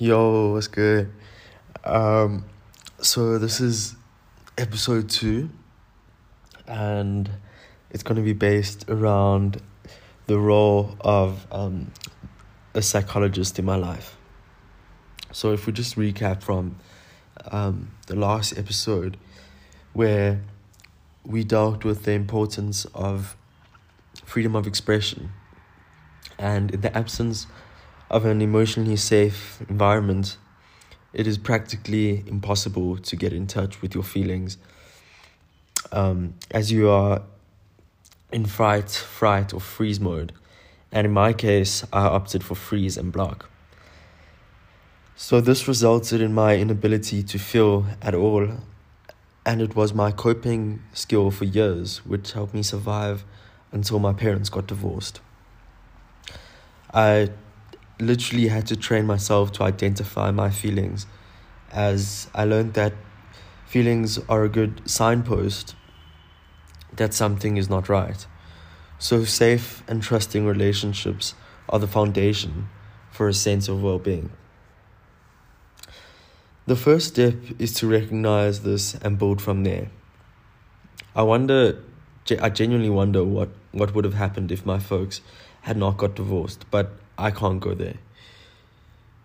Yo, what's good? Um, so this is episode two, and it's going to be based around the role of um, a psychologist in my life. So if we just recap from um, the last episode, where we dealt with the importance of freedom of expression, and in the absence of an emotionally safe environment, it is practically impossible to get in touch with your feelings. Um, as you are in fright, fright, or freeze mode. And in my case, I opted for freeze and block. So this resulted in my inability to feel at all, and it was my coping skill for years which helped me survive until my parents got divorced. I literally had to train myself to identify my feelings as I learned that feelings are a good signpost that something is not right. So, safe and trusting relationships are the foundation for a sense of well being. The first step is to recognize this and build from there. I wonder, I genuinely wonder what, what would have happened if my folks had not got divorced, but I can't go there.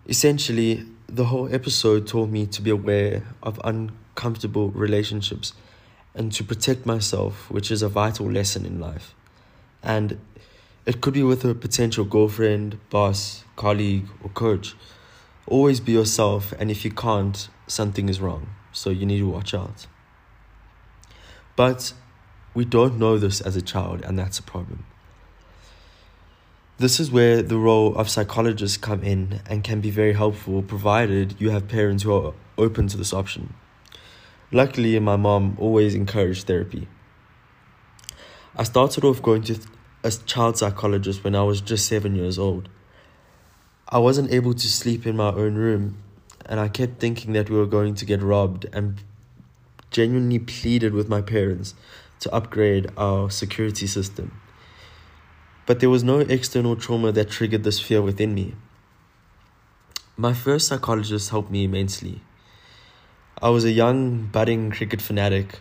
Essentially, the whole episode taught me to be aware of uncomfortable relationships and to protect myself, which is a vital lesson in life. And it could be with a potential girlfriend, boss, colleague, or coach. Always be yourself, and if you can't, something is wrong. So you need to watch out. But we don't know this as a child, and that's a problem. This is where the role of psychologists come in and can be very helpful provided you have parents who are open to this option. Luckily, my mom always encouraged therapy. I started off going to a child psychologist when I was just seven years old. I wasn't able to sleep in my own room, and I kept thinking that we were going to get robbed and genuinely pleaded with my parents to upgrade our security system. But there was no external trauma that triggered this fear within me. My first psychologist helped me immensely. I was a young, budding cricket fanatic,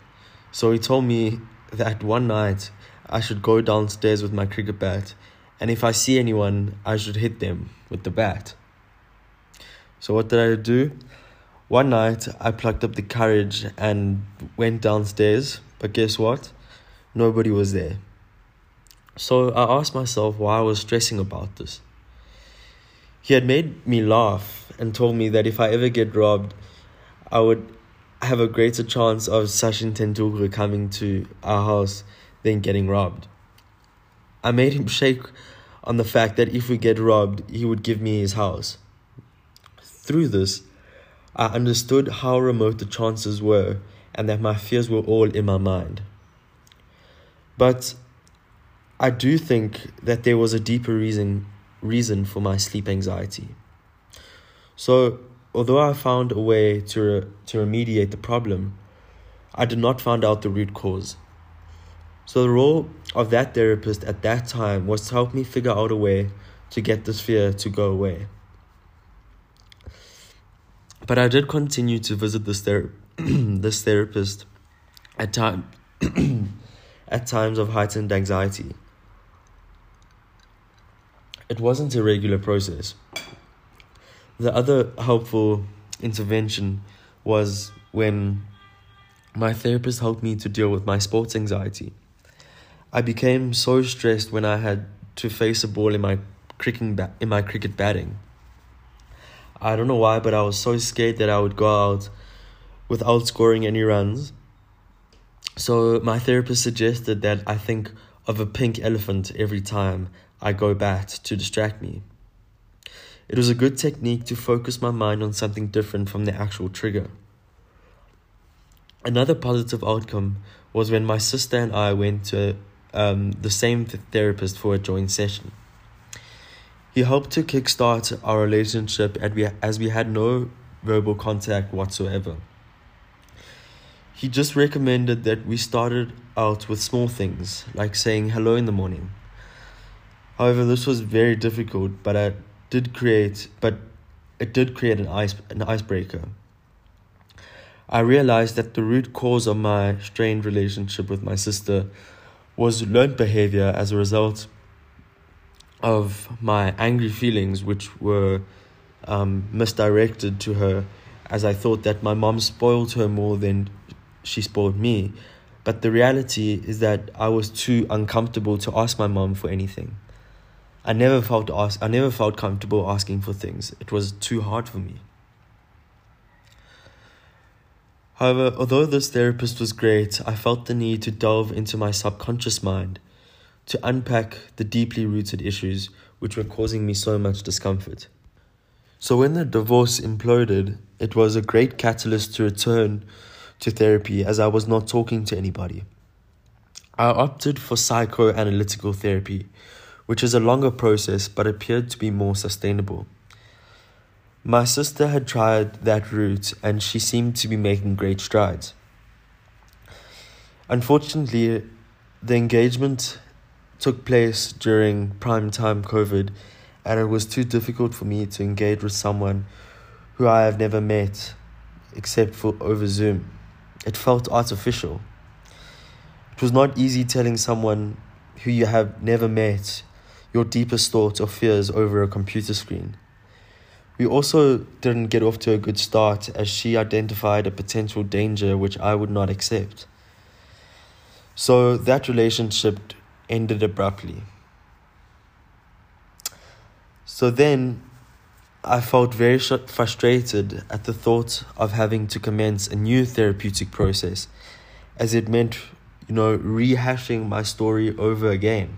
so he told me that one night I should go downstairs with my cricket bat, and if I see anyone, I should hit them with the bat. So, what did I do? One night I plucked up the courage and went downstairs, but guess what? Nobody was there. So I asked myself why I was stressing about this. He had made me laugh and told me that if I ever get robbed, I would have a greater chance of Sachin Tendulkar coming to our house than getting robbed. I made him shake on the fact that if we get robbed, he would give me his house. Through this, I understood how remote the chances were and that my fears were all in my mind. But I do think that there was a deeper reason reason for my sleep anxiety. So, although I found a way to re- to remediate the problem, I did not find out the root cause. So the role of that therapist at that time was to help me figure out a way to get this fear to go away. But I did continue to visit this ther- this therapist at time at times of heightened anxiety it wasn't a regular process. The other helpful intervention was when my therapist helped me to deal with my sports anxiety. I became so stressed when I had to face a ball in my cricket ba- in my cricket batting. I don't know why, but I was so scared that I would go out without scoring any runs. So my therapist suggested that I think of a pink elephant every time I go bat to distract me. It was a good technique to focus my mind on something different from the actual trigger. Another positive outcome was when my sister and I went to um, the same therapist for a joint session. He helped to kickstart our relationship as we had no verbal contact whatsoever. He just recommended that we started out with small things, like saying hello in the morning However, this was very difficult, but I did create, but it did create an ice an icebreaker. I realized that the root cause of my strained relationship with my sister was learned behavior as a result of my angry feelings, which were um, misdirected to her, as I thought that my mom spoiled her more than she spoiled me. But the reality is that I was too uncomfortable to ask my mom for anything. I never felt ask I never felt comfortable asking for things. It was too hard for me. However, although this therapist was great, I felt the need to delve into my subconscious mind to unpack the deeply rooted issues which were causing me so much discomfort. So, when the divorce imploded, it was a great catalyst to return to therapy as I was not talking to anybody. I opted for psychoanalytical therapy, which is a longer process but appeared to be more sustainable. My sister had tried that route and she seemed to be making great strides. Unfortunately, the engagement took place during prime time COVID, and it was too difficult for me to engage with someone who I have never met except for over Zoom. It felt artificial. It was not easy telling someone who you have never met your deepest thoughts or fears over a computer screen. We also didn't get off to a good start as she identified a potential danger which I would not accept. So that relationship ended abruptly. So then I felt very frustrated at the thought of having to commence a new therapeutic process, as it meant, you know, rehashing my story over again.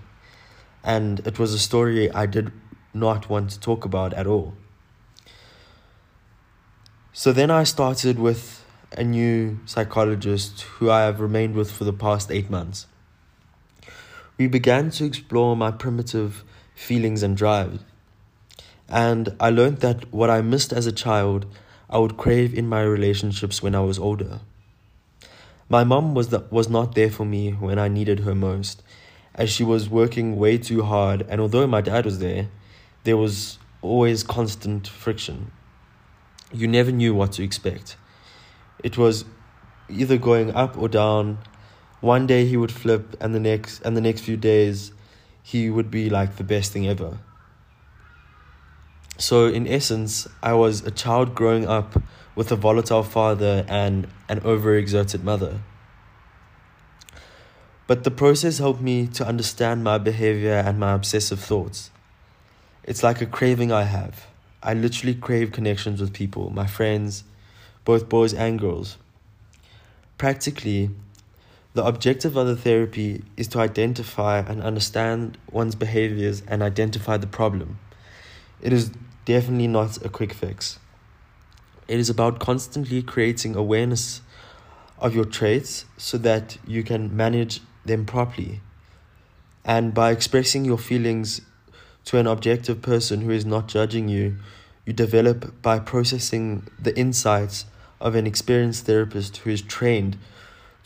And it was a story I did not want to talk about at all. So then I started with a new psychologist who I have remained with for the past eight months. We began to explore my primitive feelings and drives and I learned that what I missed as a child, I would crave in my relationships when I was older. My mom was, the, was not there for me when I needed her most, as she was working way too hard, and although my dad was there, there was always constant friction. You never knew what to expect. It was either going up or down. One day he would flip, and the next, and the next few days, he would be like the best thing ever. So, in essence, I was a child growing up with a volatile father and an overexerted mother. But the process helped me to understand my behavior and my obsessive thoughts. It's like a craving I have. I literally crave connections with people, my friends, both boys and girls. Practically, the objective of the therapy is to identify and understand one's behaviors and identify the problem. It is definitely not a quick fix. It is about constantly creating awareness of your traits so that you can manage them properly. And by expressing your feelings to an objective person who is not judging you, you develop by processing the insights of an experienced therapist who is trained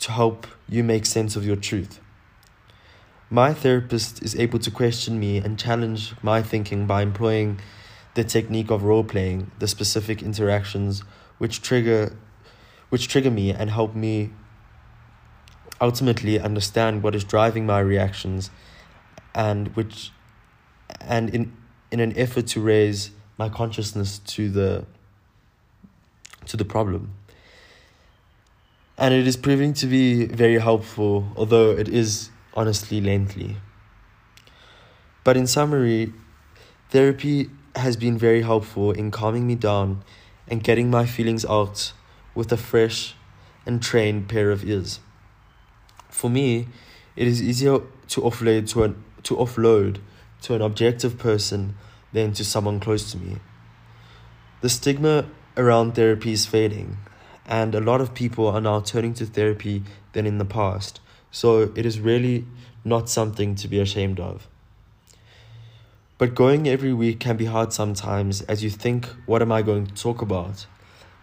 to help you make sense of your truth. My therapist is able to question me and challenge my thinking by employing the technique of role playing, the specific interactions which trigger which trigger me and help me ultimately understand what is driving my reactions and which and in in an effort to raise my consciousness to the to the problem and it is proving to be very helpful although it is honestly lengthy but in summary therapy has been very helpful in calming me down and getting my feelings out with a fresh and trained pair of ears. For me, it is easier to offload to an to offload to an objective person than to someone close to me. The stigma around therapy is fading, and a lot of people are now turning to therapy than in the past. So it is really not something to be ashamed of. But going every week can be hard sometimes as you think, what am I going to talk about?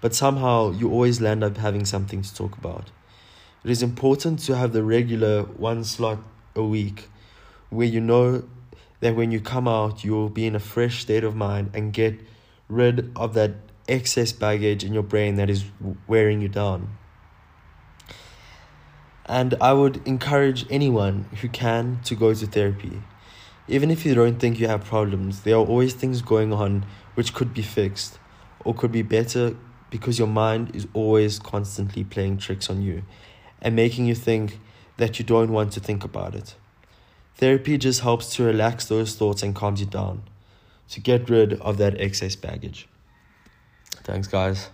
But somehow you always land up having something to talk about. It is important to have the regular one slot a week where you know that when you come out, you will be in a fresh state of mind and get rid of that excess baggage in your brain that is wearing you down. And I would encourage anyone who can to go to therapy. Even if you don't think you have problems, there are always things going on which could be fixed or could be better because your mind is always constantly playing tricks on you and making you think that you don't want to think about it. Therapy just helps to relax those thoughts and calms you down, to get rid of that excess baggage. Thanks, guys.